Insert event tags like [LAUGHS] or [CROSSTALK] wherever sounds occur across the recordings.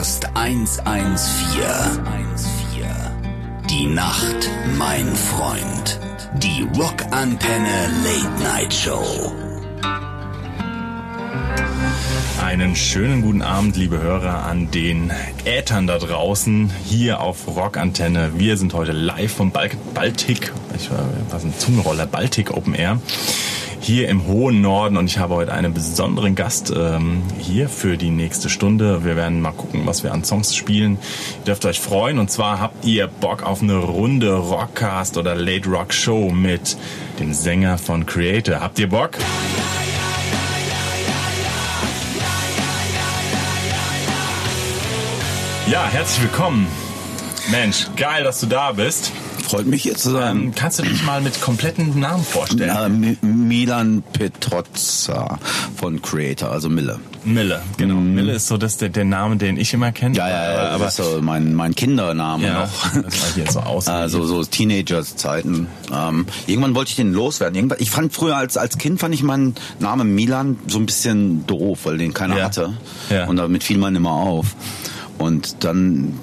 Podcast 114. Die Nacht, mein Freund. Die Rockantenne Late Night Show. Einen schönen guten Abend, liebe Hörer, an den Äthern da draußen, hier auf Rockantenne. Wir sind heute live vom Bal Baltic, ich war ein Zungenroller, Baltic Open Air hier im hohen Norden und ich habe heute einen besonderen Gast ähm, hier für die nächste Stunde. Wir werden mal gucken, was wir an Songs spielen. Ihr dürft euch freuen und zwar habt ihr Bock auf eine Runde Rockcast oder Late Rock Show mit dem Sänger von Creator. Habt ihr Bock? Ja, herzlich willkommen. Mensch, geil, dass du da bist. Freut mich hier zu sein. Ähm, kannst du dich mal mit kompletten Namen vorstellen? Na, Milan Petrozza von Creator, also Mille. Mille, genau. Mm. Mille ist so das der, der Name, den ich immer kenne. Ja, ja, ja, aber das ist so mein, mein Kindername ja, noch. Das war hier so aus. [LAUGHS] Also so Teenagers-Zeiten. Ähm, irgendwann wollte ich den loswerden. Irgendwann, ich fand früher als, als Kind fand ich meinen Namen Milan so ein bisschen doof, weil den keiner ja. hatte. Ja. Und damit fiel man immer auf. Und dann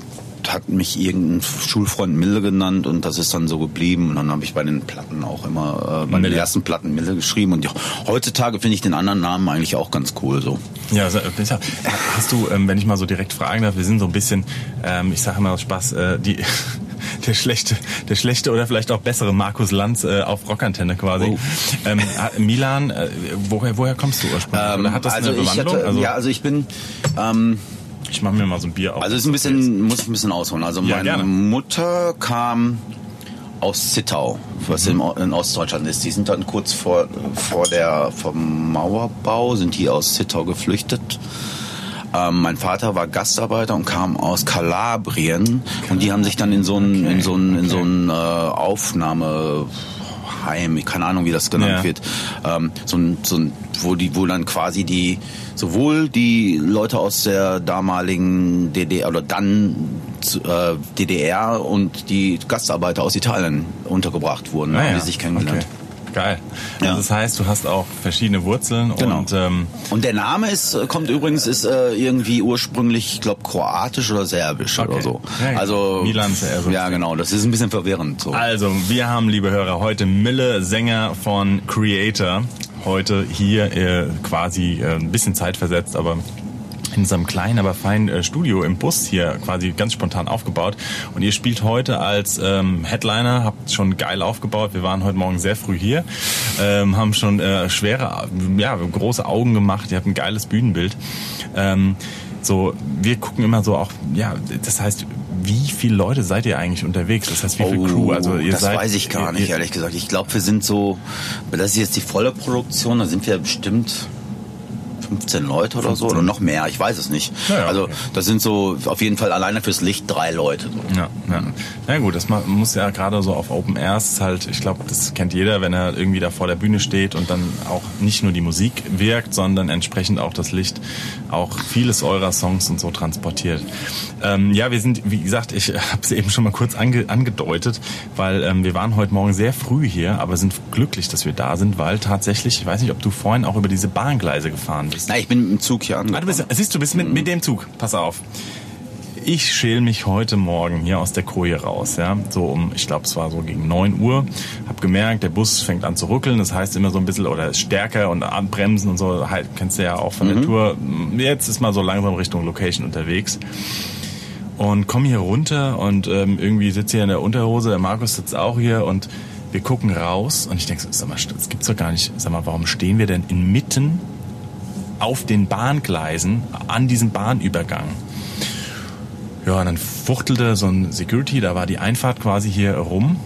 hat mich irgendein Schulfreund Mille genannt und das ist dann so geblieben. Und dann habe ich bei den Platten auch immer, äh, bei Mille. den ersten Platten Mille geschrieben. Und ja, heutzutage finde ich den anderen Namen eigentlich auch ganz cool so. Ja, hast du, ähm, wenn ich mal so direkt fragen darf, wir sind so ein bisschen, ähm, ich sage immer aus Spaß, äh, die [LAUGHS] der schlechte, der schlechte oder vielleicht auch bessere Markus Lanz äh, auf Rockantenne quasi. Oh. Ähm, Milan, äh, woher, woher kommst du ursprünglich? Ähm, oder hat das also eine Bewandlung? Hatte, also, ja, also ich bin ähm, ich mache mir mal so ein Bier auf. Also ist ein bisschen, muss ich ein bisschen ausholen. Also ja, meine gerne. Mutter kam aus Zittau, was mhm. in, Ostdeutschland ist. Die sind dann kurz vor, vor der, vom Mauerbau, sind die aus Zittau geflüchtet. Ähm, mein Vater war Gastarbeiter und kam aus Kalabrien und die haben sich dann in so ein, okay. in so ein, in so ein äh, Aufnahme Heim, keine Ahnung, wie das genannt ja. wird, ähm, so ein, so ein, wo die, wo dann quasi die sowohl die Leute aus der damaligen DDR oder dann äh, DDR und die Gastarbeiter aus Italien untergebracht wurden, ah, ja. die sich kennengelernt. Okay. Geil. Ja. Also das heißt, du hast auch verschiedene Wurzeln genau. und ähm und der Name ist kommt übrigens ist äh, irgendwie ursprünglich, ich glaube kroatisch oder serbisch okay. oder so. Ja, also Milan so. Ja, genau, das ist ein bisschen verwirrend so. Also, wir haben liebe Hörer heute Mille Sänger von Creator heute hier äh, quasi äh, ein bisschen zeitversetzt, aber in unserem kleinen, aber feinen äh, Studio im Bus hier quasi ganz spontan aufgebaut. Und ihr spielt heute als ähm, Headliner, habt schon geil aufgebaut. Wir waren heute Morgen sehr früh hier, ähm, haben schon äh, schwere, ja, große Augen gemacht. Ihr habt ein geiles Bühnenbild. Ähm, so, wir gucken immer so auch, ja, das heißt, wie viele Leute seid ihr eigentlich unterwegs? Das heißt, wie viel oh, Crew? Also ihr das seid, weiß ich gar nicht, ehrlich gesagt. Ich glaube, wir sind so, das ist jetzt die volle Produktion, da sind wir bestimmt 15 Leute oder 15. so oder noch mehr, ich weiß es nicht. Ja, ja, also okay. das sind so auf jeden Fall alleine fürs Licht drei Leute. So. Ja, ja. ja gut, das muss ja gerade so auf Open Airs halt, ich glaube, das kennt jeder, wenn er irgendwie da vor der Bühne steht und dann auch nicht nur die Musik wirkt, sondern entsprechend auch das Licht auch vieles eurer Songs und so transportiert. Ähm, ja, wir sind, wie gesagt, ich [LAUGHS] habe es eben schon mal kurz ange angedeutet, weil ähm, wir waren heute Morgen sehr früh hier, aber sind glücklich, dass wir da sind, weil tatsächlich, ich weiß nicht, ob du vorhin auch über diese Bahngleise gefahren bist bist. Na, ich bin mit dem Zug hier angekommen. Ah, du bist, siehst du, bist mit, mit dem Zug. Pass auf. Ich schäle mich heute Morgen hier aus der Koje raus, ja, so um, ich glaube, es war so gegen 9 Uhr. Hab gemerkt, der Bus fängt an zu rückeln, das heißt immer so ein bisschen, oder ist stärker und anbremsen und so, halt, kennst du ja auch von mhm. der Tour. Jetzt ist mal so langsam Richtung Location unterwegs und komme hier runter und ähm, irgendwie sitze hier in der Unterhose, der Markus sitzt auch hier und wir gucken raus und ich denke, so, sag mal, das gibt's doch gar nicht. Sag mal, warum stehen wir denn inmitten auf den Bahngleisen an diesem Bahnübergang. Ja, und dann fuchtelte so ein Security, da war die Einfahrt quasi hier rum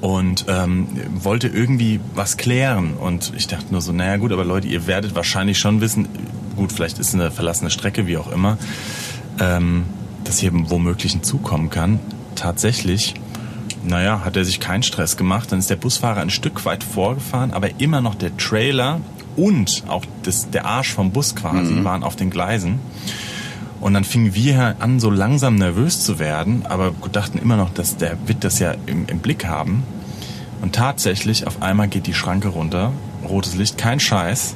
und ähm, wollte irgendwie was klären. Und ich dachte nur so, naja gut, aber Leute, ihr werdet wahrscheinlich schon wissen, gut, vielleicht ist eine verlassene Strecke, wie auch immer, ähm, dass hier womöglich ein Zug kommen kann. Tatsächlich, naja, hat er sich keinen Stress gemacht. Dann ist der Busfahrer ein Stück weit vorgefahren, aber immer noch der Trailer und auch das, der Arsch vom Bus quasi mhm. waren auf den Gleisen. Und dann fingen wir an, so langsam nervös zu werden, aber dachten immer noch, dass der wird das ja im, im Blick haben. Und tatsächlich, auf einmal geht die Schranke runter, rotes Licht, kein Scheiß,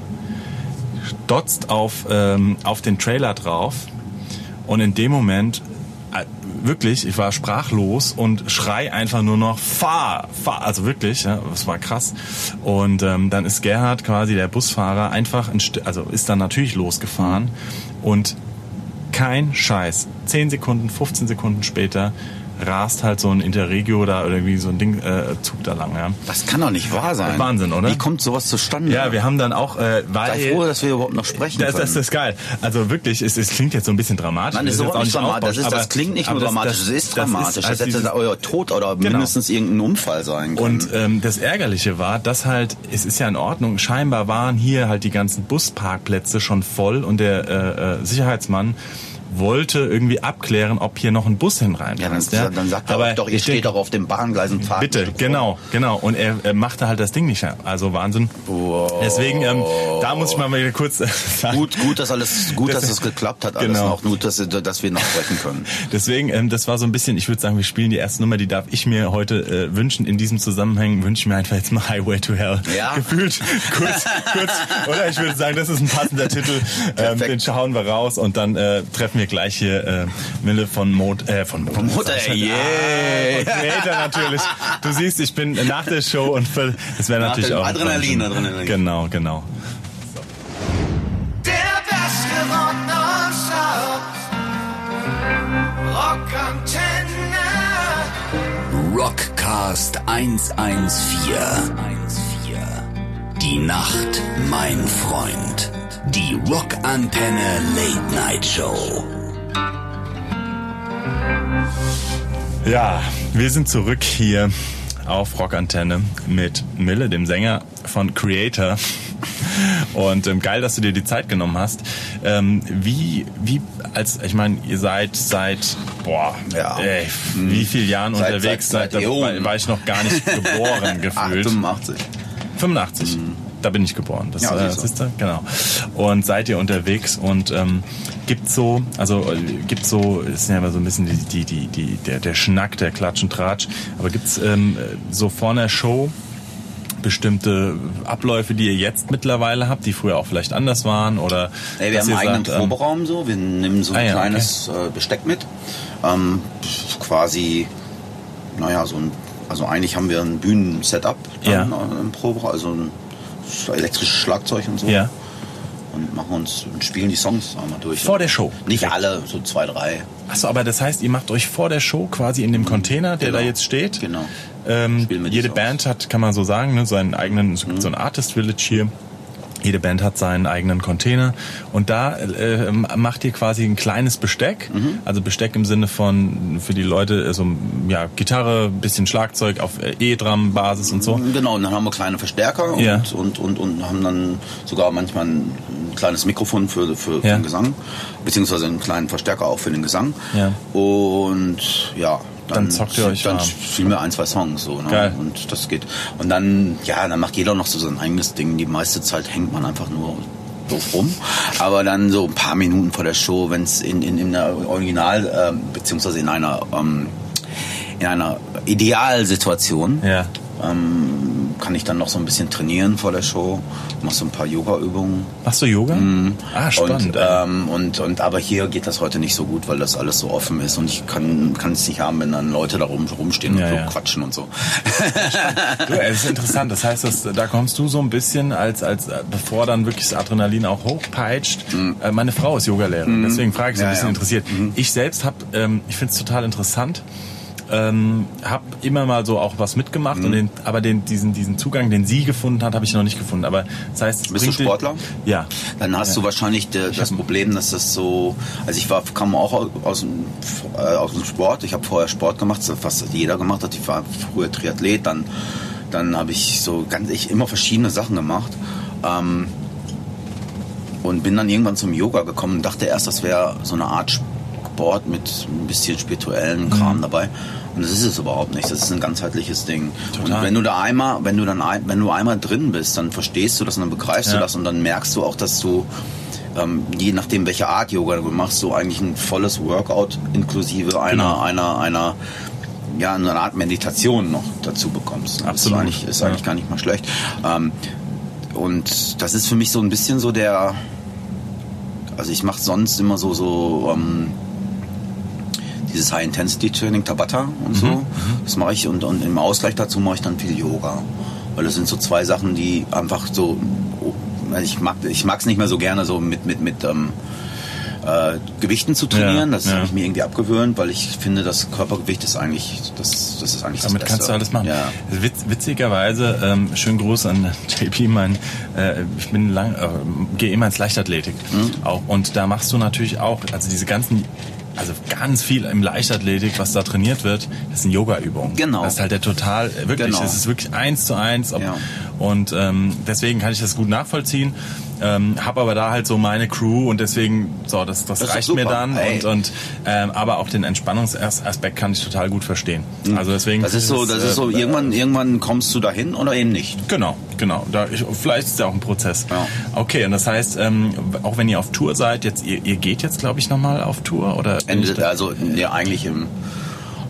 stotzt auf, ähm, auf den Trailer drauf Und in dem Moment wirklich, ich war sprachlos und schrei einfach nur noch fahr, fahr, also wirklich, ja, das war krass. Und ähm, dann ist Gerhard quasi der Busfahrer einfach, ein also ist dann natürlich losgefahren und kein Scheiß. 10 Sekunden, 15 Sekunden später rast halt so ein Interregio oder irgendwie so ein Ding äh, Zug da lang. Ja. Das kann doch nicht wahr sein. Wahnsinn, oder? Wie kommt sowas zustande? Ja, wir haben dann auch, äh, weil Sei froh, dass wir überhaupt noch sprechen das, können. Das, ist geil. Also wirklich, es, es klingt jetzt so ein bisschen dramatisch. Nein, das ist überhaupt nicht dramatisch. Das, ist, das klingt nicht nur dramatisch, das, ist dramatisch. Das, das, hätte euer Tod oder genau. mindestens irgendein Unfall sein können. Und ähm, das Ärgerliche war, dass halt, es ist ja in Ordnung, scheinbar waren hier halt die ganzen Busparkplätze schon voll und der äh, äh Sicherheitsmann wollte irgendwie abklären, ob hier noch ein Bus hinrein ja, dann, ja? dann sagt er aber doch, ihr steht doch auf dem Bahngleisen Fahrt. Bitte, genau, genau. Und er, er machte halt das Ding nicht. Also Wahnsinn. Wow. Deswegen, ähm, da muss ich mal wieder kurz [LAUGHS] sagen. Gut, gut, dass alles, gut, dass es geklappt hat, alles genau. noch, gut, dass, dass wir noch sprechen können. [LAUGHS] Deswegen, ähm, das war so ein bisschen, ich würde sagen, wir spielen die erste Nummer, die darf ich mir heute äh, wünschen. In diesem Zusammenhang wünsche ich mir einfach jetzt mal Highway to Hell. Ja. [LAUGHS] Gefühlt kurz, kurz, oder? Ich würde sagen, das ist ein passender Titel. Ähm, den schauen wir raus und dann äh, treffen wir gleich hier äh, Mille von Mot äh, von, von Motor, yeah. Ah, Creator natürlich. Du siehst, ich bin nach der Show und das wäre natürlich auch Adrenalin, Adrenalin. Genau, genau. Der beste. Rockantenne. Rockcast 114. Die Nacht, mein Freund. Die Rockantenne Late Night Show. Ja, wir sind zurück hier auf Rockantenne mit Mille, dem Sänger von Creator. Und ähm, geil, dass du dir die Zeit genommen hast. Ähm, wie, wie, als, ich meine, ihr seid seit, boah, ja. ey, wie viele Jahren seit, unterwegs? Seit, seit, seit da war, war, ich noch gar nicht geboren [LAUGHS] gefühlt. 85. 85. Mhm da bin ich geboren. Das ja, äh, siehst du? Genau. Und seid ihr unterwegs und ähm, gibt so, also äh, gibt so, ist ja immer so ein bisschen die, die, die, die, der, der Schnack, der Klatsch und Tratsch, aber gibt's ähm, so vor einer Show bestimmte Abläufe, die ihr jetzt mittlerweile habt, die früher auch vielleicht anders waren oder? Nee, wir haben einen eigenen sagt, ähm, Proberaum so, wir nehmen so ein ah, ja, kleines okay. Äh, Besteck mit, ähm, quasi, naja, so ein also eigentlich haben wir ein Bühnensetup ja. im Proberaum, also ein elektrisches Schlagzeug und so. Ja. Und machen uns und spielen die Songs einmal durch. Vor der Show? Nicht alle, so zwei, drei. Achso, aber das heißt, ihr macht euch vor der Show quasi in dem Container, der genau. da jetzt steht. Genau. Ähm, jede Band hat, kann man so sagen, ne, seinen eigenen, es gibt mhm. so ein Artist Village hier jede Band hat seinen eigenen Container und da äh, macht ihr quasi ein kleines Besteck, mhm. also Besteck im Sinne von für die Leute also ja Gitarre, bisschen Schlagzeug auf E-Drum-Basis und so. Genau, und dann haben wir kleine Verstärker und, ja. und, und, und haben dann sogar manchmal ein kleines Mikrofon für, für, für ja. den Gesang, beziehungsweise einen kleinen Verstärker auch für den Gesang. Ja. Und ja, dann, dann zockt ihr euch Dann spielen wir ein, zwei Songs so. Ne? Geil. Und das geht. Und dann, ja, dann macht jeder noch so sein eigenes Ding. Die meiste Zeit hängt man einfach nur doof rum. Aber dann so ein paar Minuten vor der Show, wenn es in, in, in einer Original, äh, beziehungsweise in einer ähm, in einer Idealsituation ja. ähm, kann ich dann noch so ein bisschen trainieren vor der Show, mach so ein paar Yoga-Übungen. Machst du Yoga? Mm. Ah, spannend. Und, ähm, und, und, aber hier geht das heute nicht so gut, weil das alles so offen ist und ich kann, kann es nicht haben, wenn dann Leute da rum, rumstehen ja, und so ja. quatschen und so. [LAUGHS] du, es ist interessant. Das heißt, dass, da kommst du so ein bisschen als, als bevor dann wirklich das Adrenalin auch hochpeitscht. Mm. Äh, meine Frau ist Yogalehrerin, mm. deswegen frage ich so ein bisschen interessiert. Mhm. Ich selbst habe, ähm, ich finde es total interessant ähm, habe immer mal so auch was mitgemacht, mhm. und den, aber den, diesen, diesen Zugang, den sie gefunden hat, habe ich noch nicht gefunden. Aber das heißt, bist du Sportler? Die, ja. Dann hast ja. du wahrscheinlich de, das Problem, dass das so, also ich war, kam auch aus dem, äh, aus dem Sport. Ich habe vorher Sport gemacht, was jeder gemacht hat. Ich war früher Triathlet, dann, dann habe ich so ganz, ich immer verschiedene Sachen gemacht. Ähm, und bin dann irgendwann zum Yoga gekommen und dachte erst, das wäre so eine Art Sport mit ein bisschen spirituellen Kram mhm. dabei. Und das ist es überhaupt nicht. Das ist ein ganzheitliches Ding. Total. Und wenn du da einmal, wenn du dann, ein, wenn du einmal drin bist, dann verstehst du das und dann begreifst ja. du das und dann merkst du auch, dass du ähm, je nachdem, welche Art Yoga du machst, du eigentlich ein volles Workout inklusive einer, genau. einer, einer, ja, eine Art Meditation noch dazu bekommst. Absolut. Das ist eigentlich, ist eigentlich ja. gar nicht mal schlecht. Ähm, und das ist für mich so ein bisschen so der, also ich mache sonst immer so, so, ähm, dieses High-Intensity-Training, Tabata und so. Mhm. Das mache ich und, und im Ausgleich dazu mache ich dann viel Yoga. Weil das sind so zwei Sachen, die einfach so, ich mag ich mag es nicht mehr so gerne so mit, mit, mit ähm, äh, Gewichten zu trainieren. Ja, das ja. habe ich mir irgendwie abgewöhnt, weil ich finde, das Körpergewicht ist eigentlich das, das ist eigentlich Damit das kannst du alles machen. Ja. Witz, witzigerweise, ähm, schönen Gruß an JP, mein, äh, ich bin lang, äh, gehe immer ins Leichtathletik mhm. auch und da machst du natürlich auch, also diese ganzen also ganz viel im Leichtathletik, was da trainiert wird, das sind Yoga-Übungen. Genau. Das ist halt der total, wirklich, genau. das ist wirklich eins zu eins. Ob, ja. Und ähm, deswegen kann ich das gut nachvollziehen. Ähm, hab aber da halt so meine Crew und deswegen, so, das, das, das reicht mir dann. Und, und ähm, aber auch den Entspannungsaspekt kann ich total gut verstehen. Mhm. Also deswegen. Das ist so, das ist so, äh, irgendwann, irgendwann kommst du dahin oder eben nicht. Genau, genau. Da ich, vielleicht ist ja auch ein Prozess. Ja. Okay, und das heißt, ähm, auch wenn ihr auf Tour seid, jetzt ihr, ihr geht jetzt, glaube ich, nochmal auf Tour oder? Ende, also ja, eigentlich im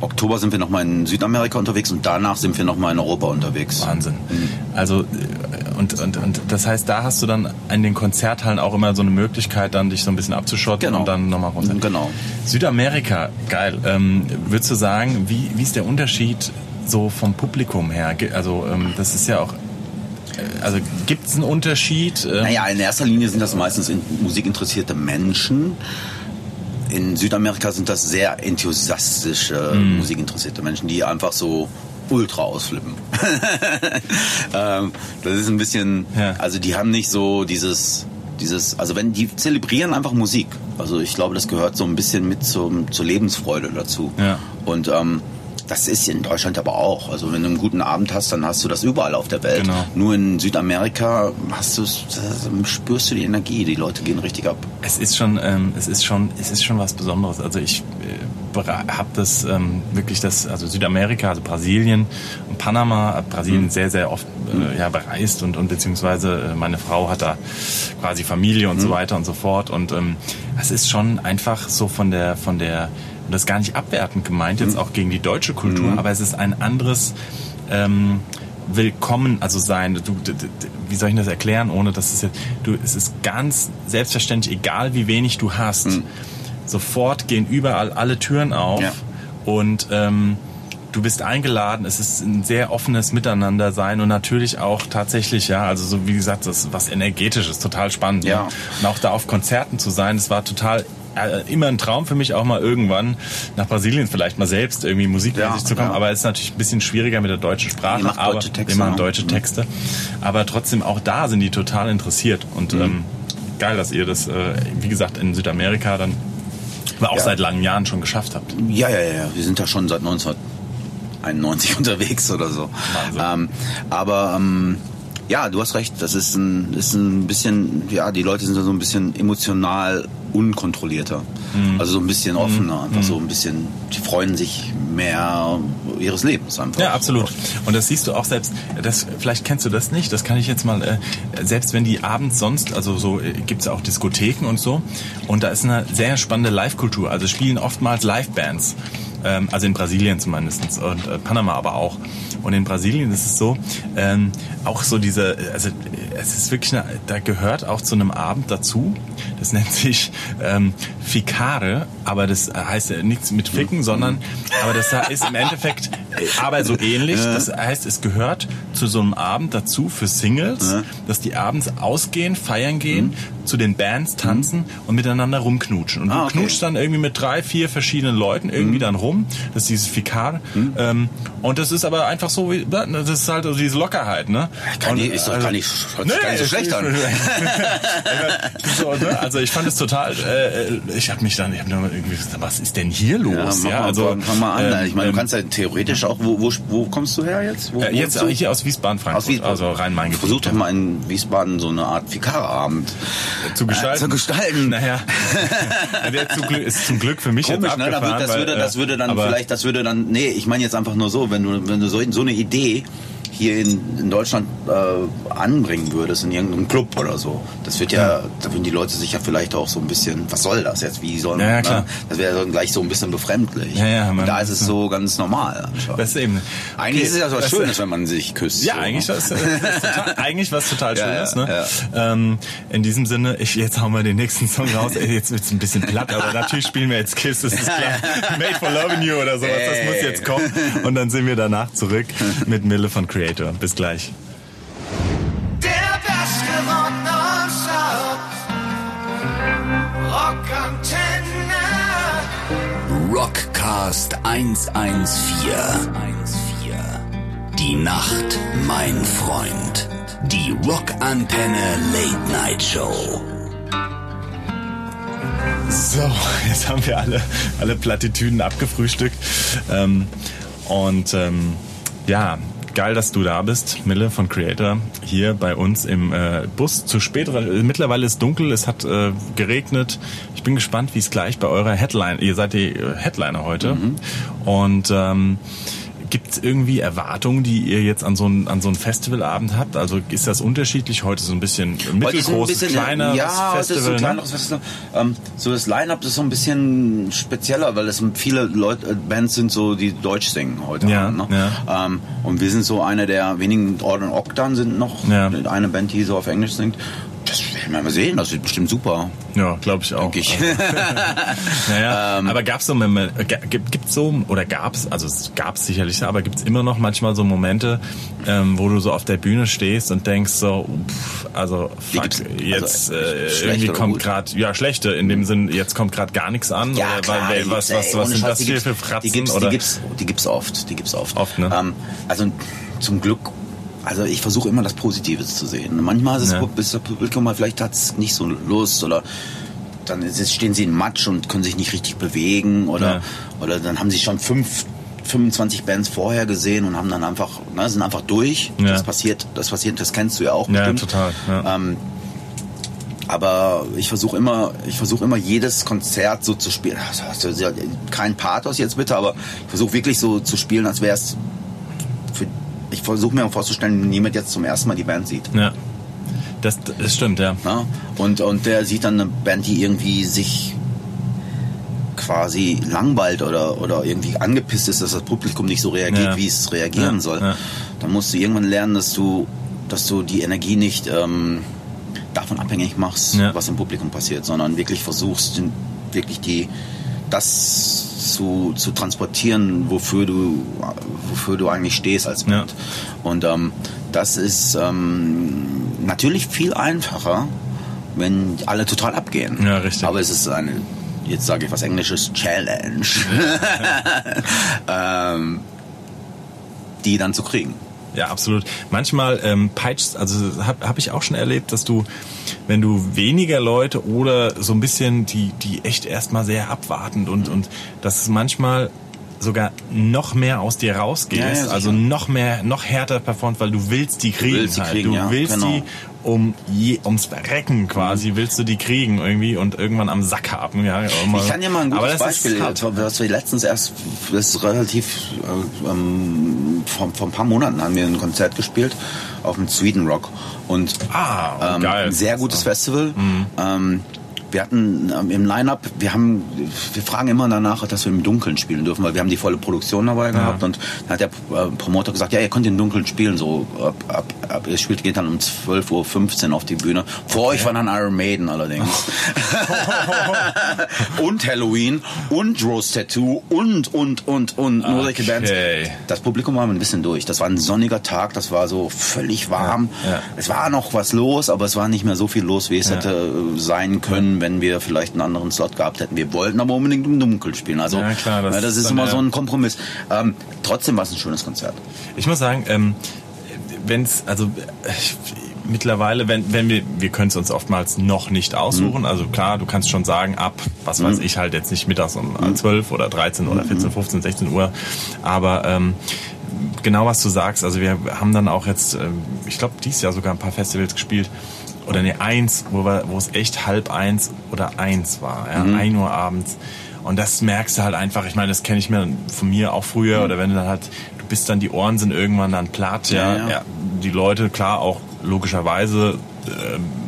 Oktober sind wir nochmal in Südamerika unterwegs und danach sind wir nochmal in Europa unterwegs. Wahnsinn. Mhm. Also und, und, und das heißt, da hast du dann in den Konzerthallen auch immer so eine Möglichkeit, dann dich so ein bisschen abzuschotten genau. und dann nochmal runter. Genau. Südamerika, geil. Ähm, würdest du sagen, wie, wie ist der Unterschied so vom Publikum her? Also ähm, das ist ja auch äh, also gibt es einen Unterschied? Ähm, naja, in erster Linie sind das meistens musikinteressierte Menschen in Südamerika sind das sehr enthusiastische, mm. musikinteressierte Menschen, die einfach so ultra ausflippen. [LAUGHS] ähm, das ist ein bisschen, ja. also die haben nicht so dieses, dieses, also wenn die zelebrieren einfach Musik. Also ich glaube, das gehört so ein bisschen mit zum, zur Lebensfreude dazu. Ja. Und ähm, das ist in Deutschland aber auch. Also wenn du einen guten Abend hast, dann hast du das überall auf der Welt. Genau. Nur in Südamerika hast du, spürst du die Energie. Die Leute gehen richtig ab. Es ist schon, ähm, es ist schon, es ist schon was Besonderes. Also ich äh, habe das ähm, wirklich das, also Südamerika, also Brasilien und Panama, Brasilien mhm. sehr, sehr oft äh, ja, bereist und, und beziehungsweise äh, meine Frau hat da quasi Familie und mhm. so weiter und so fort. Und ähm, es ist schon einfach so von der, von der und das ist gar nicht abwertend gemeint, jetzt mhm. auch gegen die deutsche Kultur, mhm. aber es ist ein anderes ähm, Willkommen, also sein. Du, du, wie soll ich das erklären, ohne dass es jetzt, du, es ist ganz selbstverständlich, egal wie wenig du hast, mhm. sofort gehen überall alle Türen auf ja. und ähm, du bist eingeladen, es ist ein sehr offenes Miteinander sein und natürlich auch tatsächlich, ja, also so wie gesagt, das ist was energetisches, total spannend. Ja. Ne? Und auch da auf Konzerten zu sein, das war total immer ein Traum für mich auch mal irgendwann nach Brasilien vielleicht mal selbst irgendwie Musik ja, zu kommen. Ja. Aber es ist natürlich ein bisschen schwieriger mit der deutschen Sprache. Die aber deutsche Texte, immer deutsche Texte. Aber trotzdem auch da sind die total interessiert und mhm. ähm, geil, dass ihr das, äh, wie gesagt, in Südamerika dann auch ja. seit langen Jahren schon geschafft habt. Ja, ja, ja. Wir sind da schon seit 1991 [LAUGHS] unterwegs oder so. Ähm, aber ähm, ja, du hast recht. Das ist ein, ist ein bisschen, ja, die Leute sind so ein bisschen emotional unkontrollierter. Mhm. Also so ein bisschen offener, mhm. einfach so ein bisschen, die freuen sich mehr ihres Lebens einfach. Ja, absolut. Und das siehst du auch selbst, das, vielleicht kennst du das nicht, das kann ich jetzt mal, äh, selbst wenn die abends sonst, also so äh, gibt es ja auch Diskotheken und so, und da ist eine sehr spannende Live-Kultur, also spielen oftmals Live-Bands ähm, also in Brasilien zumindest und äh, Panama aber auch. Und in Brasilien ist es so, ähm, auch so diese, also es ist wirklich, eine, da gehört auch zu einem Abend dazu, das nennt sich ähm, Ficare, aber das heißt nichts mit Ficken, sondern, aber das ist im Endeffekt äh, aber so ähnlich. Das heißt, es gehört zu so einem Abend dazu für Singles, dass die abends ausgehen, feiern gehen, mhm. Zu den Bands tanzen mhm. und miteinander rumknutschen. Und ah, du okay. knutschst dann irgendwie mit drei, vier verschiedenen Leuten irgendwie mhm. dann rum. Das ist dieses Fikar. Mhm. Ähm, und das ist aber einfach so, wie, das ist halt so diese Lockerheit, ne? Kann und, die, ist doch also, gar nicht, nee, gar nicht so schlecht an. [LAUGHS] so, ne? Also ich fand es total, äh, ich habe mich dann, ich hab nur irgendwie gesagt, was ist denn hier los? Ja, ja also, fang mal an. Ähm, ich meine, du ähm, kannst ja theoretisch auch, wo, wo, wo kommst du her jetzt? Wo, äh, jetzt hier aus Wiesbaden, Frankfurt, aus Wiesbaden. also Rhein-Main-Gebiet. Versuch doch mal in Wiesbaden so eine Art Fikarabend zu gestalten. Äh, zu gestalten. Naja, [LAUGHS] der ist zum Glück für mich Komisch, jetzt ne? Das würde, das würde dann vielleicht, das würde dann, nee, ich meine jetzt einfach nur so, wenn du, wenn du so, so eine Idee hier in, Deutschland äh, anbringen würdest, in irgendeinem Club oder so, das wird ja, da würden die Leute sich ja vielleicht auch so ein bisschen, was soll das jetzt? Wie soll Ja, ja, ne? Das wäre dann gleich so ein bisschen befremdlich. Ja, ja, man- da ist es so ganz normal. anscheinend. Das ist eben. Eigentlich Okay, ist es ja was Schönes, wenn man sich küsst. Ja, so, eigentlich ne? was, das ist total, [LAUGHS] eigentlich was total Schönes. ne? Ähm, in diesem Sinne, ich, jetzt hauen wir den nächsten Song raus. Ey, Jetzt wird's ein bisschen platt, aber natürlich spielen wir jetzt Kiss, das ist klar. [LAUGHS] Made for Loving You oder sowas, das muss jetzt kommen. Und dann sind wir danach zurück mit Mille von Creator. Bis gleich. Der beste. Rockantenne. Rockcast 114. Die Nacht, mein Freund. Die Rockantenne Late Night Show. So, jetzt haben wir alle, alle Plattitüden abgefrühstückt. Ähm, und ähm, ja, geil, dass du da bist, Mille von Creator, hier bei uns im äh, Bus. Zu spät, äh, mittlerweile ist dunkel, es hat äh, geregnet. Ich bin gespannt, wie es gleich bei eurer Headline, ihr seid die äh, Headliner heute. Und ähm, Gibt es irgendwie Erwartungen, die ihr jetzt an so ein, an so ein Festivalabend habt? Also ist das unterschiedlich? Heute so ein bisschen mittelgroßes, bisschen, kleineres ja, Festival? ist so ein ne? kleineres Festival. Ähm, so das Line-Up ist so ein bisschen spezieller, weil es viele Leute, äh, Bands sind so, die Deutsch singen heute. Ja, Abend, ne? ähm, und wir sind so eine der wenigen, Orden Octan sind noch Ja. eine Band, die so auf Englisch singt. Das werden wir mal sehen, das wird bestimmt super. Ja, glaube ich auch. Ich. [LAUGHS] Naja, Ähm. aber gab's so Momen- äh, ga- gibt gibt's so oder gab's also es gab's sicherlich, aber gibt's immer noch manchmal so Momente, ähm, wo du so auf der Bühne stehst und denkst so, pff, also fuck, gibt's- jetzt also, äh, irgendwie kommt gerade ja schlechte in dem Sinn, jetzt kommt gerade gar nichts an oder weil, die was was was sind Scheiß, das hier für Fratzen Die gibt's, oder die gibt's, die gibt's oft, die gibt's oft. Oft, ne? Ähm, also zum Glück, also ich versuche immer das Positive zu sehen. Manchmal ist, es, Ja. ist das Publikum mal vielleicht hat's nicht so Lust oder dann ist es- stehen sie in Matsch und können sich nicht richtig bewegen oder Ja. oder dann haben sie schon fünf 25 Bands vorher gesehen und haben dann einfach, ne, sind einfach durch. Ja. Das passiert, das passiert, das kennst du ja auch Ja, bestimmt. total. Ja. Ähm, aber ich versuche immer, ich versuche immer jedes Konzert so zu spielen. Ja, kein Pathos jetzt bitte, aber ich versuche wirklich so zu spielen, als wäre es. Ich versuche mir vorzustellen, wenn jemand jetzt zum ersten Mal die Band sieht. ja. Das, das stimmt, ja. Ne? Und, und der sieht dann eine Band, die irgendwie sich quasi langweilt oder, oder irgendwie angepisst ist, dass das Publikum nicht so reagiert, Ja. wie es reagieren Ja, soll. ja. Dann musst du irgendwann lernen, dass du, dass du die Energie nicht ähm, davon abhängig machst, Ja. was im Publikum passiert, sondern wirklich versuchst, wirklich die das zu, zu transportieren, wofür du, wofür du eigentlich stehst als Ja. Band. Und ähm, das ist ähm, natürlich viel einfacher, wenn alle total abgehen. Ja, richtig. Aber es ist eine, jetzt sage ich was Englisches, Challenge, [LAUGHS] ähm, die dann zu kriegen. Ja, absolut. Manchmal ähm, peitscht, also habe hab ich auch schon erlebt, dass du, wenn du weniger Leute oder so ein bisschen die, die echt erstmal sehr abwartend und, und dass es manchmal sogar noch mehr aus dir rausgehst, Ja, ja, also noch mehr, noch härter performt, weil du willst die kriegen. willst die halt. kriegen, du willst genau. die um je, ums Verrecken quasi, willst du die kriegen irgendwie und irgendwann am Sack haben. Ja, Ich kann dir mal ein gutes das Beispiel, was wir letztens erst, das ist relativ, äh, ähm, vor, vor ein paar Monaten haben wir ein Konzert gespielt auf dem Sweden Rock und Ah, ähm, geil. ein sehr gutes. Festival. Ähm, wir hatten ähm, im Line-Up, wir haben, wir fragen immer danach, dass wir im Dunkeln spielen dürfen, weil wir haben die volle Produktion dabei gehabt und dann hat der äh, Promoter gesagt, ja, ihr könnt im Dunkeln spielen, so ab, ab, ab ihr spielt geht dann um 12.15 Uhr auf die Bühne. Vor euch war dann Iron Maiden allerdings. [LAUGHS] und Halloween und Rose Tattoo und, und, und, und nur solche Bands. Okay. Das Publikum war ein bisschen durch. Das war ein sonniger Tag, das war so völlig warm. Ja. Es war noch was los, aber es war nicht mehr so viel los, wie es Ja. hätte äh, sein können, wenn wir vielleicht einen anderen Slot gehabt hätten. Wir wollten aber unbedingt im Dunkeln spielen. Also Ja, klar, das das, das ist immer ja- so ein Kompromiss. Ähm, trotzdem war es ein schönes Konzert. Ich muss sagen, ähm, wenn es, also äh, mittlerweile, wenn, wenn wir, wir können es uns oftmals noch nicht aussuchen. Also klar, du kannst schon sagen, ab, was weiß ich halt jetzt nicht mittags um äh, 12 oder 13 oder 14, 15, 16 Uhr. Aber ähm, genau was du sagst, also wir haben dann auch jetzt, ähm, ich glaube, dieses Jahr sogar ein paar Festivals gespielt. Oder nee, eins, wo, wir, wo es echt halb eins oder eins war, ja, ein Uhr abends. Und das merkst du halt einfach, ich meine, das kenne ich mir von mir auch früher, mhm. oder wenn du dann halt, du bist dann, die Ohren sind irgendwann dann platt, ja. ja. ja die Leute, klar, auch logischerweise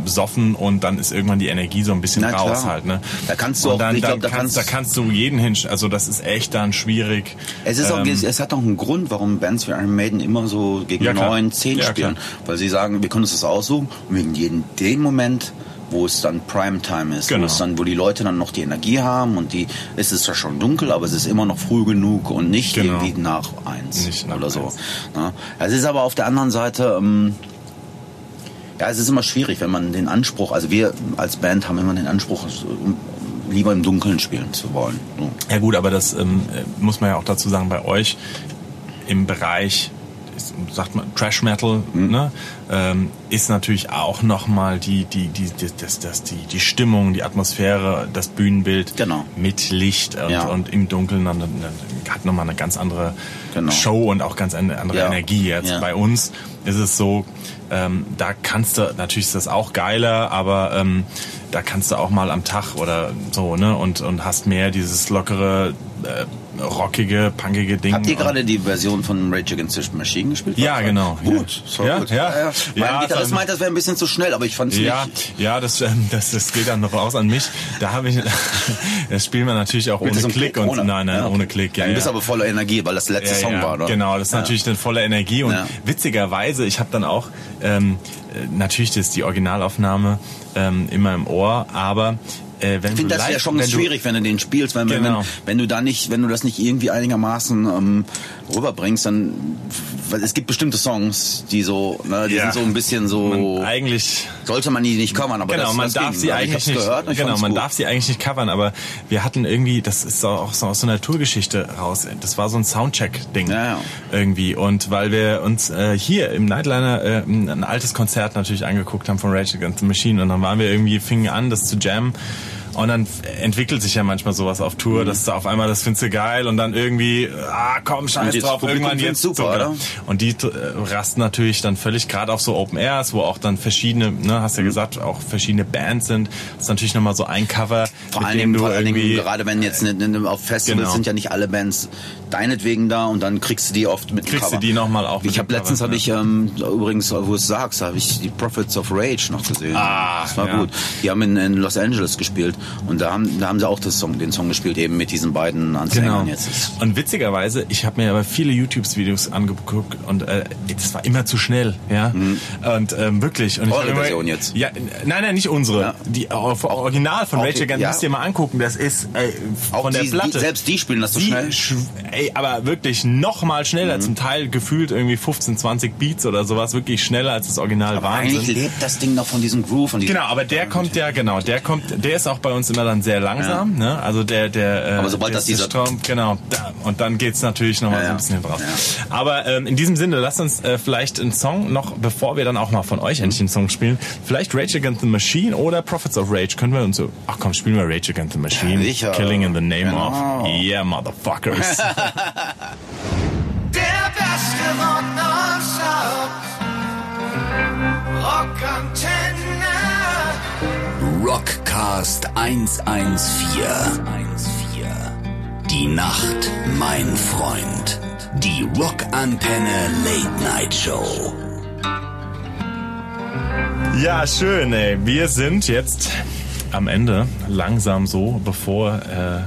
besoffen und dann ist irgendwann die Energie so ein bisschen Na, raus klar. halt. Ne? Da kannst du und auch, dann, ich glaub, da, kannst, da kannst du jeden hin, also das ist echt dann schwierig. Es ist ähm, auch, es hat auch einen Grund, warum Bands wie Iron Maiden immer so gegen ja, neun, zehn ja, spielen, klar. weil sie sagen, wir können uns das aussuchen und wegen jedem den Moment wo es dann Primetime ist, genau. wo, es dann, wo die Leute dann noch die Energie haben und die, es ist ja schon dunkel, aber es ist immer noch früh genug und nicht genau. irgendwie nach eins nicht nach oder eins. so. Ja, es ist aber auf der anderen Seite, ähm, ja, es ist immer schwierig, wenn man den Anspruch, also wir als Band haben immer den Anspruch, lieber im Dunkeln spielen zu wollen. Ja gut, aber das ähm, muss man ja auch dazu sagen, bei euch im Bereich sagt man Trash Metal, mhm. ne, ähm, ist natürlich auch nochmal die, die, die, die, das, das, die, die Stimmung, die Atmosphäre, das Bühnenbild genau. mit Licht und, ja. und im Dunkeln dann, dann hat nochmal eine ganz andere genau. Show und auch ganz eine andere ja. Energie. Jetzt ja. bei uns ist es so, ähm, da kannst du, natürlich ist das auch geiler, aber ähm, da kannst du auch mal am Tag oder so, ne, und, und hast mehr dieses lockere, äh, rockige, punkige Ding. Habt ihr gerade die Version von Rage Against the Machine gespielt? Ja, genau. Gut, so ja, gut. Ja, ja. ja. Mein Gitarrist meint, das wäre ein bisschen zu schnell, aber ich fand es ja, nicht. Ja, das, ähm, das, das geht dann noch raus an mich. Da habe ich, [LAUGHS] das spielen wir natürlich auch ohne Klick, Klick und ohne? nein, nein, ja, okay. ohne Klick. Ja, du bist aber voller Energie, weil das letzte Song war, oder? Genau, das ist natürlich dann voller Energie und witzigerweise, ich habe dann auch ähm, äh, natürlich das ist die Originalaufnahme ähm, immer im Ohr, aber äh, wenn ich finde das ja schon wenn schwierig, wenn du den spielst, weil genau. wenn, wenn du da nicht, wenn du das nicht irgendwie einigermaßen ähm, rüberbringst, dann weil es gibt bestimmte Songs, die so, ne, die ja. sind so ein bisschen so. Man, eigentlich sollte man die nicht covern, aber genau, das, man das darf ging. sie eigentlich nicht. Gehört, genau, man gut. darf sie eigentlich nicht covern, aber wir hatten irgendwie, das ist auch so aus so einer Tourgeschichte raus. Das war so ein Soundcheck-Ding ja, ja. irgendwie und weil wir uns äh, hier im Nightliner äh, ein altes Konzert natürlich angeguckt haben von Rage Against the Machine und dann waren wir irgendwie fingen an, das zu jammen und dann entwickelt sich ja manchmal sowas auf Tour, mhm. dass du auf einmal das findest du geil und dann irgendwie, ah komm, scheiß drauf, Publikum irgendwann jetzt super, so, oder? Und die äh, rasten natürlich dann völlig gerade auf so Open Airs, wo auch dann verschiedene, ne, hast ja mhm. gesagt, auch verschiedene Bands sind. Das ist natürlich nochmal so ein Cover. Vor allem, vor allen Dingen, gerade wenn jetzt ne, ne, auf Festivals genau. sind ja nicht alle Bands deinetwegen da und dann kriegst du die oft mit Kriegst Cover. du die nochmal auch Ich habe letztens, habe ich, ähm, übrigens, wo es sagst, habe ich die Prophets of Rage noch gesehen. Ah, das war ja. gut. Die haben in, in Los Angeles gespielt und da haben, da haben sie auch das Song, den Song gespielt, eben mit diesen beiden Ansängern genau. jetzt. Und witzigerweise, ich habe mir aber viele YouTube-Videos angeguckt und äh, das war immer zu schnell, ja. Mhm. Und ähm, wirklich. Und Eure Version jetzt? Ja, nein, nein, nicht unsere. Ja. Die Original von Rage Against ja. müsst ihr mal angucken. Das ist äh, von auch der die, Platte. Die, selbst die spielen das so schnell. Sch ey, aber wirklich noch mal schneller. Mhm. Zum Teil gefühlt irgendwie 15, 20 Beats oder sowas. Wirklich schneller als das Original Wahnsinn. Eigentlich lebt das Ding noch von diesem Groove. Von diesem genau, aber der kommt ja, genau, der kommt, der ist auch bei uns immer dann sehr langsam. Ja. Ne? Also der, der. Äh, aber sobald das dieser Strom, genau. Da, und dann geht's natürlich noch mal ja, so ein bisschen hin drauf. Ja. Aber ähm, in diesem Sinne, lasst uns äh, vielleicht einen Song noch, bevor wir dann auch mal von euch endlich einen Song spielen, vielleicht Rage Against the Machine oder Prophets of Rage. Können wir uns so, ach komm, spielen wir Rage Against the Machine. Ja, Killing in the name genau. of. Yeah, motherfuckers. [LAUGHS] Der beste Rock Rockantenne. Rockcast 114. Die Nacht, mein Freund. Die Rockantenne Late Night Show. Ja, schön, ey. Wir sind jetzt am Ende langsam so, bevor äh,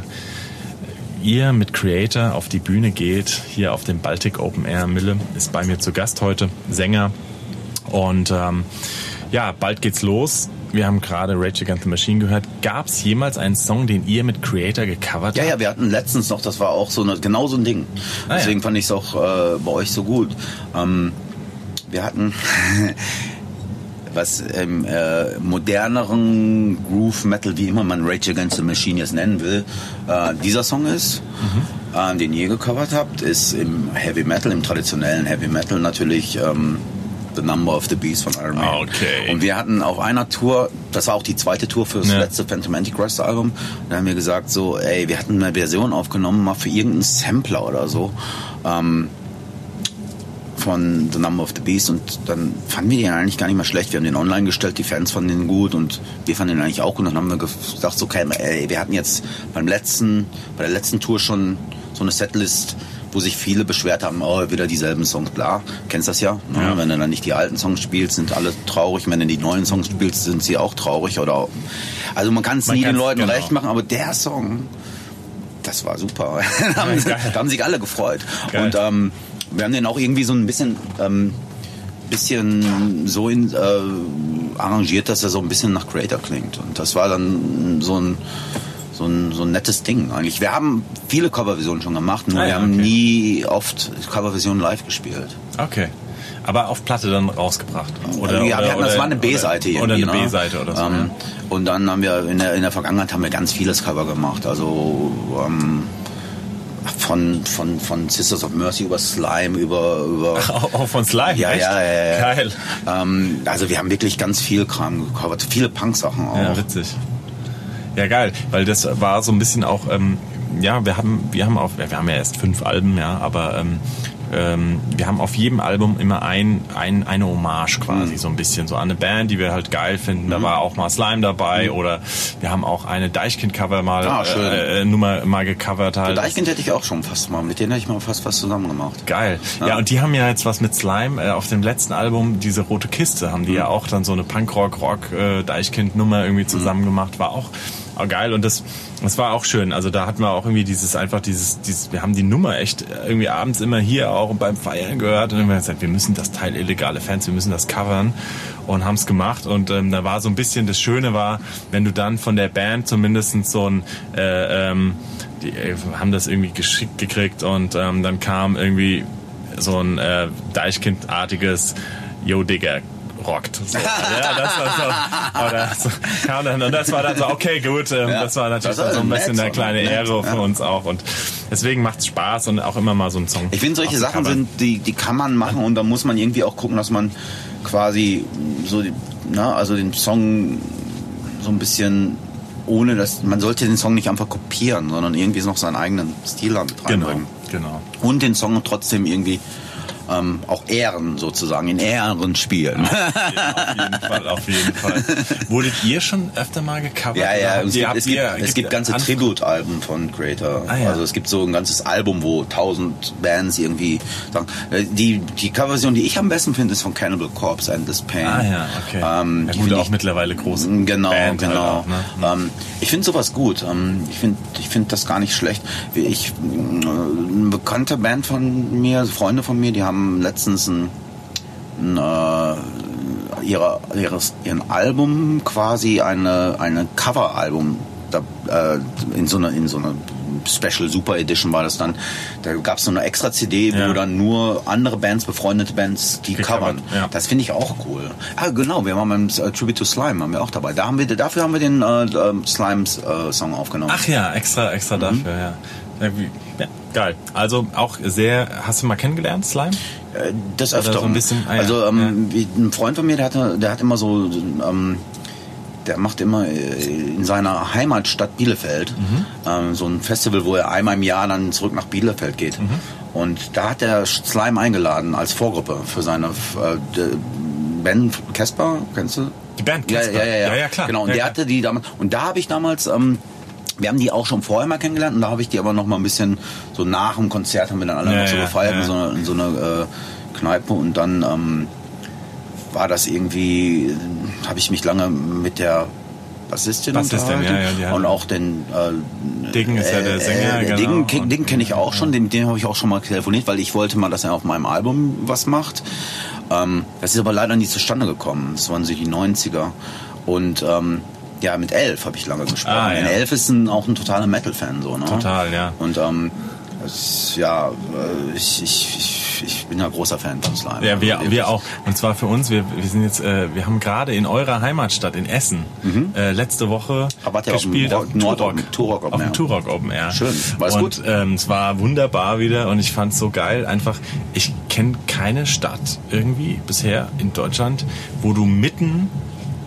ihr mit Creator auf die Bühne geht, hier auf dem Baltic Open Air. Mille ist bei mir zu Gast heute, Sänger. Und ähm, ja, bald geht's los. Wir haben gerade Rage Against the Machine gehört. Gab es jemals einen Song, den ihr mit Creator gecovert ja, habt? Ja, wir hatten letztens noch, das war auch so eine, genau so ein Ding. Ah, Deswegen ja. fand ich es auch äh, bei euch so gut. Ähm, wir hatten [LAUGHS] was im äh, moderneren Groove Metal, wie immer man Rage Against the Machine jetzt nennen will, äh, dieser Song ist, mhm. äh, den ihr gecovert habt, ist im Heavy Metal, im traditionellen Heavy Metal natürlich ähm, The Number of the Beast von Iron Man. Okay. Und wir hatten auf einer Tour, das war auch die zweite Tour für das ja. letzte Phantom Antichrist Album, da haben wir gesagt so, ey, wir hatten eine Version aufgenommen, mal für irgendeinen Sampler oder so. Ähm, von The Number of the Beast und dann fanden wir den eigentlich gar nicht mal schlecht. Wir haben den online gestellt, die Fans fanden den gut und wir fanden den eigentlich auch gut. Und dann haben wir gesagt, okay, ey, wir hatten jetzt beim letzten, bei der letzten Tour schon so eine Setlist, wo sich viele beschwert haben, oh, wieder dieselben Songs, bla. Kennst das ja? Ne? ja. Wenn du dann nicht die alten Songs spielst, sind alle traurig. Wenn du die neuen Songs spielst, sind sie auch traurig. Oder also man kann es nie den Leuten genau. recht machen, aber der Song, das war super. [LAUGHS] da, haben, ja, da haben sich alle gefreut. Geil. Und ähm, wir haben den auch irgendwie so ein bisschen, ähm, bisschen so in, äh, arrangiert, dass er so ein bisschen nach Creator klingt. Und das war dann so ein so ein, so ein nettes Ding eigentlich. Wir haben viele Coverversionen schon gemacht, nur ah, wir haben okay. nie oft Coverversionen live gespielt. Okay. Aber auf Platte dann rausgebracht? Oder, ja, oder, wir hatten, das war eine B-Seite irgendwie. Oder eine ne? B-Seite oder so. Ähm, ja. Und dann haben wir in der, in der Vergangenheit haben wir ganz vieles Cover gemacht. Also ähm, von, von, von Sisters of Mercy über Slime, über... über Ach, auch von Slime? Ja, ja, ja, ja. Geil. Ähm, also wir haben wirklich ganz viel Kram gecovert, viele Punk-Sachen auch. Ja, witzig. Ja, geil, weil das war so ein bisschen auch, ähm, ja, wir haben, wir haben auf, wir haben ja erst fünf Alben, ja, aber ähm, ähm, wir haben auf jedem Album immer ein, ein, eine Hommage quasi, mhm. so ein bisschen, so eine Band, die wir halt geil finden. Mhm. Da war auch mal Slime dabei mhm. oder wir haben auch eine Deichkind-Cover mal, ah, äh, äh, Nummer mal gecovert halt. Deichkind hätte ich auch schon fast mal, mit denen hätte ich mal fast was zusammen gemacht. Geil. Ja, ja und die haben ja jetzt was mit Slime, äh, auf dem letzten Album, diese rote Kiste, haben die mhm. ja auch dann so eine Punkrock-Rock, äh, irgendwie mhm. zusammen gemacht, war auch oh, geil. Und das, das war auch schön. Also da hatten wir auch irgendwie dieses, einfach dieses, dieses, wir haben die Nummer echt irgendwie abends immer hier auch beim Feiern gehört und haben gesagt, wir müssen das Teil illegale Fans, wir müssen das covern und haben es gemacht. Und ähm, da war so ein bisschen, das Schöne war, wenn du dann von der Band zumindest so ein, äh, ähm, die äh, haben das irgendwie geschickt gekriegt und ähm, dann kam irgendwie so ein äh, Deichkind-artiges Yo Digger, rockt. So. Ja, das war so. Dann, und das war dann so, okay, gut. Ähm, ja, das war natürlich das so ein bisschen eine kleine Ehre für uns auch. Und deswegen macht es Spaß und auch immer mal so ein Song. Ich finde, solche Sachen sind, die, die kann man machen und da muss man irgendwie auch gucken, dass man quasi so, na, ne, also den Song so ein bisschen ohne dass man sollte den Song nicht einfach kopieren, sondern irgendwie noch seinen eigenen Stil damit reinbringen. Genau, genau. Und den Song trotzdem irgendwie ähm, auch Ehren sozusagen, in Ehren spielen. Auf jeden, Fall, auf jeden Fall. Wurdet ihr schon öfter mal gecovert? Ja, ja, es gibt, es, gibt, es gibt ganze Tribute-Alben von Creator. Ah, ja. Also es gibt so ein ganzes Album, wo tausend Bands irgendwie sagen. Äh, die, die Coverversion, die ich am besten finde, ist von Cannibal Corpse, Endless Pain. Ah ja, okay. Ähm, ja, gut, auch ich, mittlerweile groß. Genau, Band genau. Halt auch, ne? ähm, ich finde sowas gut. Ähm, ich finde ich find das gar nicht schlecht. Ich, äh, eine bekannte Band von mir, Freunde von mir, die haben haben letztens ein, ein äh, ihre, ihres, ihren Album quasi eine, eine Coveralbum äh, in so einer in so einer Special Super Edition war das dann. Da gab es so eine extra CD, ja. wo dann nur andere Bands, befreundete Bands, die Gecovert, covern. Ja. Das finde ich auch cool. Ah, genau, wir waren beim äh, Tribute to Slime, haben wir auch dabei. Da haben wir, dafür haben wir den äh, äh Slimes äh, Song aufgenommen. Ach ja, extra, extra mhm. dafür, ja. Ja, geil. Also auch sehr, hast du mal kennengelernt, Slime? Äh, das öfter. So ein bisschen, ah, ja. Also ähm, ja. ein Freund von mir, der, hatte, der hat immer so, ähm, der macht immer äh, in seiner Heimatstadt Bielefeld mhm. ähm, so ein Festival, wo er einmal im Jahr dann zurück nach Bielefeld geht. Mhm. Und da hat er Slime eingeladen als Vorgruppe für seine äh, Ben Kesper, kennst du? Die Band Kesper? Ja, ja, ja, ja, ja klar. Genau, und der hatte die damals, und da habe ich damals ähm, wir haben die auch schon vorher mal kennengelernt und da habe ich die aber noch mal ein bisschen so nach dem Konzert haben wir dann alle ja, noch so gefeiert ja. in so einer, in so einer äh, Kneipe und dann ähm, war das irgendwie, habe ich mich lange mit der Bassistin, Bassistin unterhalten ja, und auch den äh, Diggen ist ja der Sänger. Äh, genau. Diggen, Diggen kenne ich auch schon, den, den habe ich auch schon mal telefoniert, weil ich wollte mal, dass er auf meinem Album was macht. Ähm, das ist aber leider nie zustande gekommen. Das waren so die 90er. Und ähm, ja, mit Elf habe ich lange gesprochen. Ah, ja. Elf ist ein, auch ein totaler Metal-Fan, so, ne? Total, ja. Und ähm, ja, äh, ich, ich, ich, ich bin ja großer Fan von Slime. Ja, wir, wir auch. Und zwar für uns, wir, wir sind jetzt, äh, wir haben gerade in eurer Heimatstadt in Essen mhm. äh, letzte Woche gespielt auf dem Turok, Turok Open, auf dem Turok Open Air. Schön, war und, gut? Ähm, es war wunderbar wieder und ich fand es so geil. Einfach, ich kenne keine Stadt irgendwie bisher in Deutschland, wo du mitten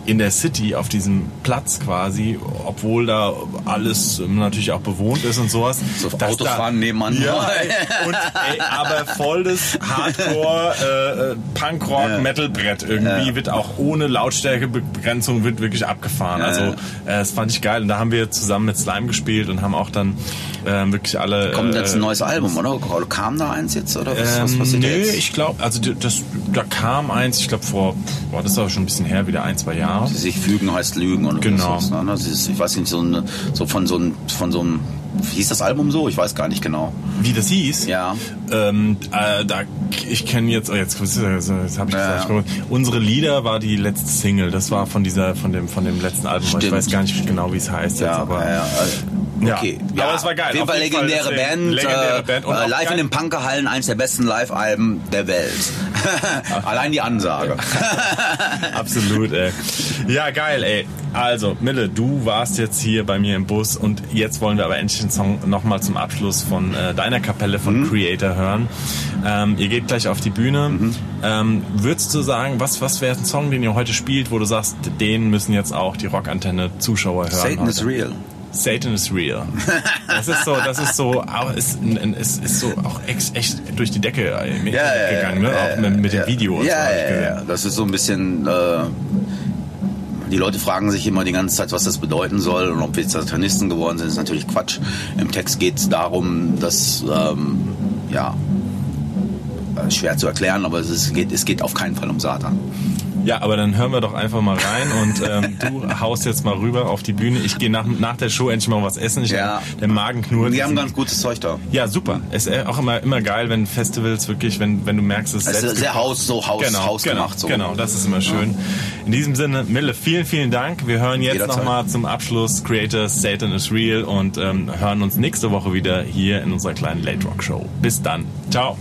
in der City auf diesem Platz quasi, obwohl da alles natürlich auch bewohnt ist und sowas. So Autos da, fahren nebenan. Ja, [LAUGHS] und, ey, aber voll das Hardcore äh, äh Punkrock ja. Metalbrett irgendwie ja. wird auch ohne Lautstärkebegrenzung wird wirklich abgefahren. Ja. Also äh, das fand ich geil und da haben wir zusammen mit Slime gespielt und haben auch dann äh, wirklich alle. Kommt jetzt ein äh, neues Album, oder? Kam da eins jetzt oder was? Ähm, was nee, jetzt? ich glaube, also das, da kam eins, ich glaube vor, boah, das ist aber schon ein bisschen her, wieder ein, zwei Jahre. Sie sich fügen heißt lügen oder genau. was. Ne? Das ist, ich weiß nicht, so, eine, so von so einem, von so einem hieß das Album so? Ich weiß gar nicht genau. Wie das hieß? Ja. Ähm, äh, da, ich kenne jetzt, oh jetzt, jetzt habe ich gesagt, ja. unsere Lieder war die letzte Single. Das war von dieser, von dem, von dem letzten Album. Stimmt. Ich weiß gar nicht genau, wie es heißt ja, jetzt, aber. Ja, ja. Okay. Ja, aber es war geil. Auf jeden Fall legendäre Fall Band. Legendäre Band. Und äh, live in den Punkerhallen, eins der besten Live-Alben der Welt. [LAUGHS] Allein die Ansage. Absolut, ey. Ja, geil, ey. Also, Mille, du warst jetzt hier bei mir im Bus und jetzt wollen wir aber endlich den Song nochmal zum Abschluss von äh, deiner Kapelle von mhm. Creator hören. Ähm, ihr geht gleich auf die Bühne. Mhm. Ähm, würdest du sagen, was, was wäre ein Song, den ihr heute spielt, wo du sagst, den müssen jetzt auch die Rockantenne Zuschauer hören? Satan heute? is real. Satan is real. Das ist so, das ist so, auch, ist, ist, ist so auch echt, durch die Decke ja, gegangen, ja, ne? auch mit, mit dem Video. Ja, so, ja, ja, das ist so ein bisschen. Äh, die Leute fragen sich immer die ganze Zeit, was das bedeuten soll und ob wir Satanisten geworden sind, ist natürlich Quatsch. Im Text geht es darum, dass ähm, ja schwer zu erklären, aber es, ist, geht, es geht auf keinen Fall um Satan. Ja, aber dann hören wir doch einfach mal rein und ähm, du haust jetzt mal rüber auf die Bühne. Ich gehe nach, nach der Show endlich mal was essen. Ich ja. Der Magen knurrt. Die haben ganz gutes Zeug da. Ja, super. Es ist auch immer, immer geil, wenn Festivals wirklich, wenn, wenn du merkst, es ist sehr Haus, so Haus, genau, hausgemacht. Genau, so. genau, das ist immer schön. In diesem Sinne, Mille, vielen, vielen Dank. Wir hören jetzt nochmal zum Abschluss Creators Satan is Real und ähm, hören uns nächste Woche wieder hier in unserer kleinen Late Rock Show. Bis dann. Ciao.